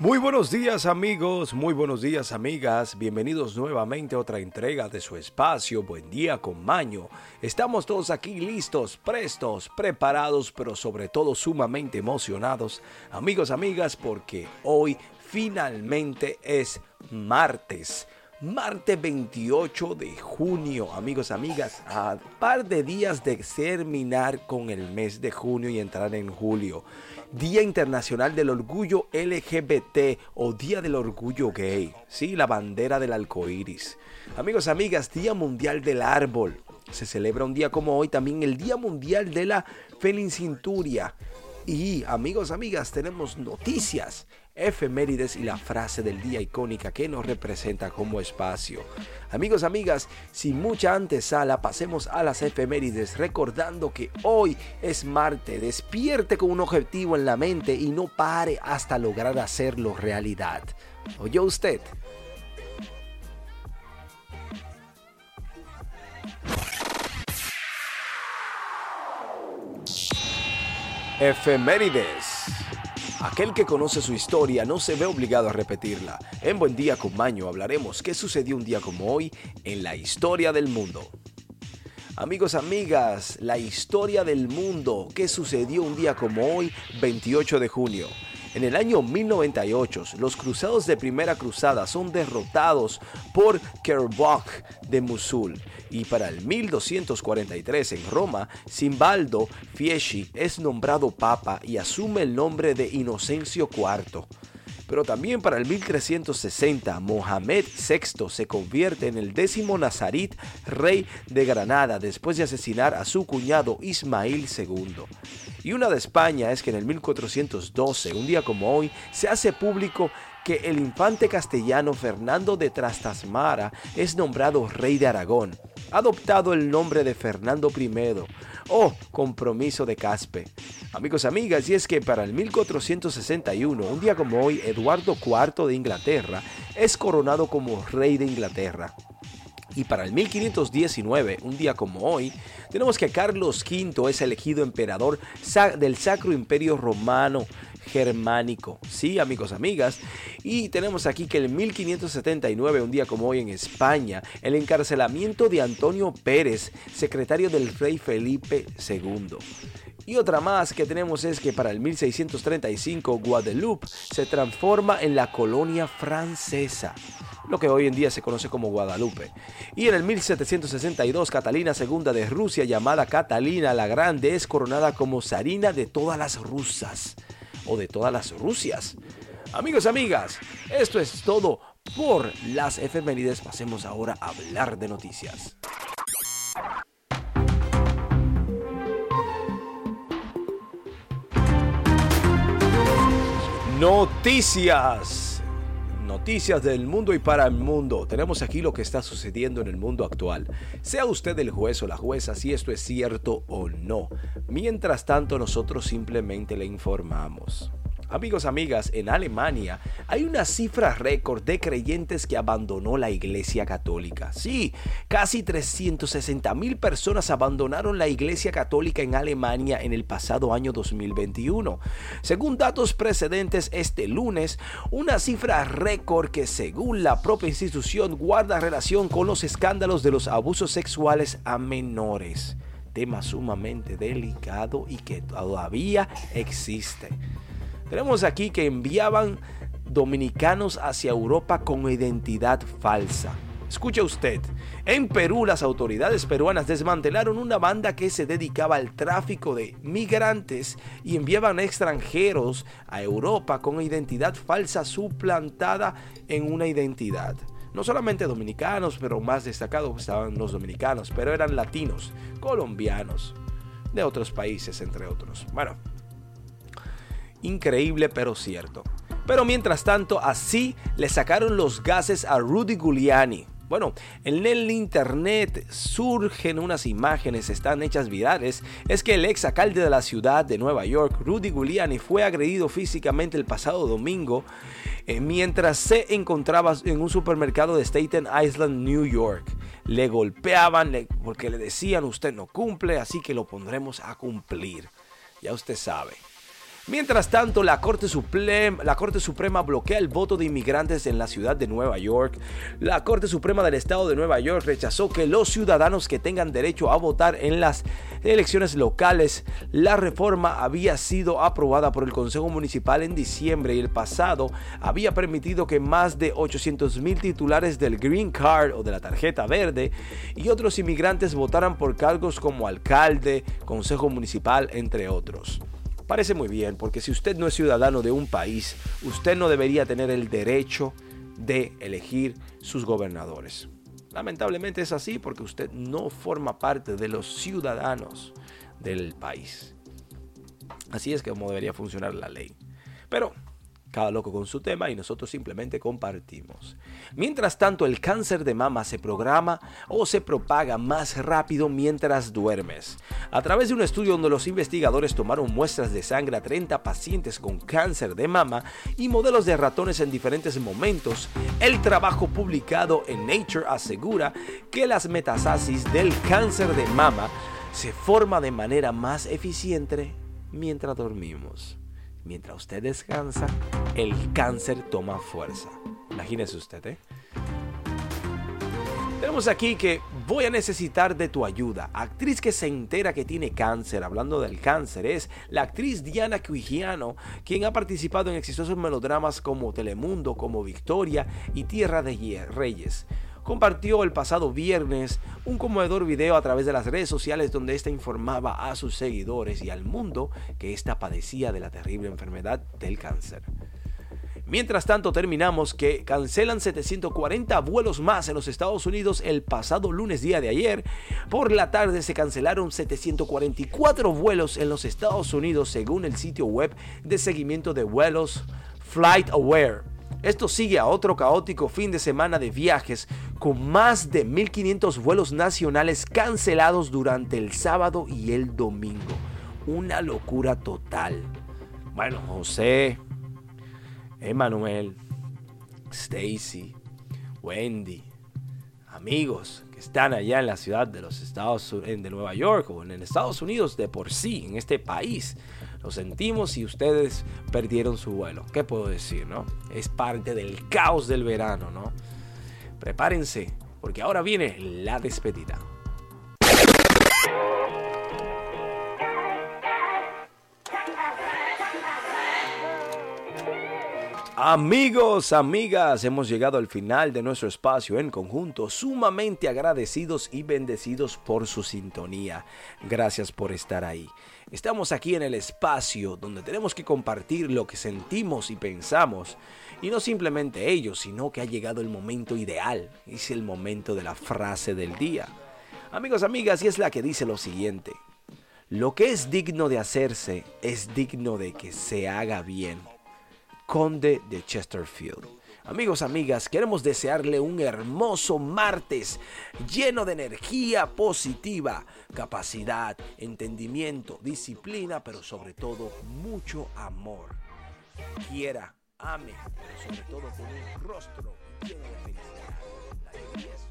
Muy buenos días amigos, muy buenos días amigas, bienvenidos nuevamente a otra entrega de su espacio Buen día con Maño. Estamos todos aquí listos, prestos, preparados, pero sobre todo sumamente emocionados, amigos, amigas, porque hoy finalmente es martes. Martes 28 de junio, amigos, amigas, a par de días de terminar con el mes de junio y entrar en julio. Día Internacional del Orgullo LGBT o Día del Orgullo Gay. Sí, la bandera del arco iris. Amigos, amigas, Día Mundial del Árbol. Se celebra un día como hoy también el Día Mundial de la Felincinturia. Y amigos, amigas, tenemos noticias efemérides y la frase del día icónica que nos representa como espacio. Amigos, amigas, sin mucha antesala, pasemos a las efemérides recordando que hoy es Marte. Despierte con un objetivo en la mente y no pare hasta lograr hacerlo realidad. ¿Oyó usted? Efemérides. Aquel que conoce su historia no se ve obligado a repetirla. En Buen Día con Maño hablaremos qué sucedió un día como hoy en la historia del mundo. Amigos, amigas, la historia del mundo, qué sucedió un día como hoy, 28 de junio. En el año 1098, los cruzados de Primera Cruzada son derrotados por Kerbach de Musul y para el 1243 en Roma, Simbaldo Fieschi es nombrado papa y asume el nombre de Inocencio IV. Pero también para el 1360, Mohamed VI se convierte en el décimo nazarit rey de Granada después de asesinar a su cuñado Ismail II. Y una de España es que en el 1412, un día como hoy, se hace público que el infante castellano Fernando de Trastasmara es nombrado rey de Aragón, adoptado el nombre de Fernando I o compromiso de Caspe. Amigos, amigas, y es que para el 1461, un día como hoy, Eduardo IV de Inglaterra es coronado como rey de Inglaterra. Y para el 1519, un día como hoy, tenemos que Carlos V es elegido emperador del Sacro Imperio Romano germánico. Sí, amigos, amigas. Y tenemos aquí que en 1579, un día como hoy en España, el encarcelamiento de Antonio Pérez, secretario del rey Felipe II. Y otra más que tenemos es que para el 1635 Guadeloupe se transforma en la colonia francesa lo que hoy en día se conoce como Guadalupe. Y en el 1762, Catalina II de Rusia, llamada Catalina la Grande, es coronada como zarina de todas las rusas o de todas las Rusias. Amigos, amigas, esto es todo por las efemérides. Pasemos ahora a hablar de noticias. Noticias noticias del mundo y para el mundo. Tenemos aquí lo que está sucediendo en el mundo actual. Sea usted el juez o la jueza si esto es cierto o no. Mientras tanto, nosotros simplemente le informamos. Amigos, amigas, en Alemania hay una cifra récord de creyentes que abandonó la Iglesia Católica. Sí, casi 360 mil personas abandonaron la Iglesia Católica en Alemania en el pasado año 2021. Según datos precedentes este lunes, una cifra récord que según la propia institución guarda relación con los escándalos de los abusos sexuales a menores. Tema sumamente delicado y que todavía existe. Tenemos aquí que enviaban dominicanos hacia Europa con identidad falsa. Escuche usted, en Perú las autoridades peruanas desmantelaron una banda que se dedicaba al tráfico de migrantes y enviaban extranjeros a Europa con identidad falsa suplantada en una identidad. No solamente dominicanos, pero más destacados estaban los dominicanos, pero eran latinos, colombianos, de otros países entre otros. Bueno, Increíble pero cierto. Pero mientras tanto, así le sacaron los gases a Rudy Giuliani. Bueno, en el internet surgen unas imágenes, están hechas virales. Es que el ex alcalde de la ciudad de Nueva York, Rudy Giuliani, fue agredido físicamente el pasado domingo eh, mientras se encontraba en un supermercado de Staten Island, New York. Le golpeaban porque le decían usted no cumple, así que lo pondremos a cumplir. Ya usted sabe. Mientras tanto, la Corte, Suprema, bloquea el voto de inmigrantes en la ciudad de Nueva York. La Corte Suprema del Estado de Nueva York rechazó que los ciudadanos que tengan derecho a votar en las elecciones locales, la reforma había sido aprobada por el Consejo Municipal en diciembre y el pasado había permitido que más de 800 mil titulares del Green Card o de la tarjeta verde y otros inmigrantes votaran por cargos como alcalde, Consejo Municipal, entre otros. Parece muy bien, porque si usted no es ciudadano de un país, usted no debería tener el derecho de elegir sus gobernadores. Lamentablemente es así porque usted no forma parte de los ciudadanos del país. Así es como debería funcionar la ley. Pero cada loco con su tema y nosotros simplemente compartimos. Mientras tanto, el cáncer de mama se programa o se propaga más rápido mientras duermes. A través de un estudio donde los investigadores tomaron muestras de sangre a 30 pacientes con cáncer de mama y modelos de ratones en diferentes momentos, el trabajo publicado en Nature asegura que las metastasis del cáncer de mama se forma de manera más eficiente mientras dormimos. Mientras usted descansa, el cáncer toma fuerza. Imagínese usted, ¿eh? Tenemos aquí que voy a necesitar de tu ayuda. Actriz que se entera que tiene cáncer, hablando del cáncer, es la actriz Diana Cuigiano, quien ha participado en exitosos melodramas como Telemundo, como Victoria y Tierra de Reyes compartió el pasado viernes un conmovedor video a través de las redes sociales donde ésta informaba a sus seguidores y al mundo que ésta padecía de la terrible enfermedad del cáncer. Mientras tanto, terminamos que cancelan 740 vuelos más en los Estados Unidos el pasado lunes día de ayer. Por la tarde se cancelaron 744 vuelos en los Estados Unidos según el sitio web de seguimiento de vuelos FlightAware. Esto sigue a otro caótico fin de semana de viajes con más de 1.500 vuelos nacionales cancelados durante el sábado y el domingo. Una locura total. Bueno, José, Emanuel, Stacy, Wendy, amigos que están allá en la ciudad de los Estados de Nueva York o en Estados Unidos de por sí, en este país. Lo sentimos y ustedes perdieron su vuelo. ¿Qué puedo decir, no? Es parte del caos del verano, ¿no? Prepárense, porque ahora viene la despedida. Amigos, amigas, hemos llegado al final de nuestro espacio en conjunto, sumamente agradecidos y bendecidos por su sintonía. Gracias por estar ahí. Estamos aquí en el espacio donde tenemos que compartir lo que sentimos y pensamos, y no simplemente ello, sino que ha llegado el momento ideal, es el momento de la frase del día. Amigos, amigas, y es la que dice lo siguiente. Lo que es digno de hacerse es digno de que se haga bien Conde de Chesterfield. Amigos, amigas, queremos desearle un hermoso martes lleno de energía positiva, capacidad, entendimiento, disciplina, pero sobre todo mucho amor. Quiera, ame, pero sobre todo con un rostro lleno de felicidad.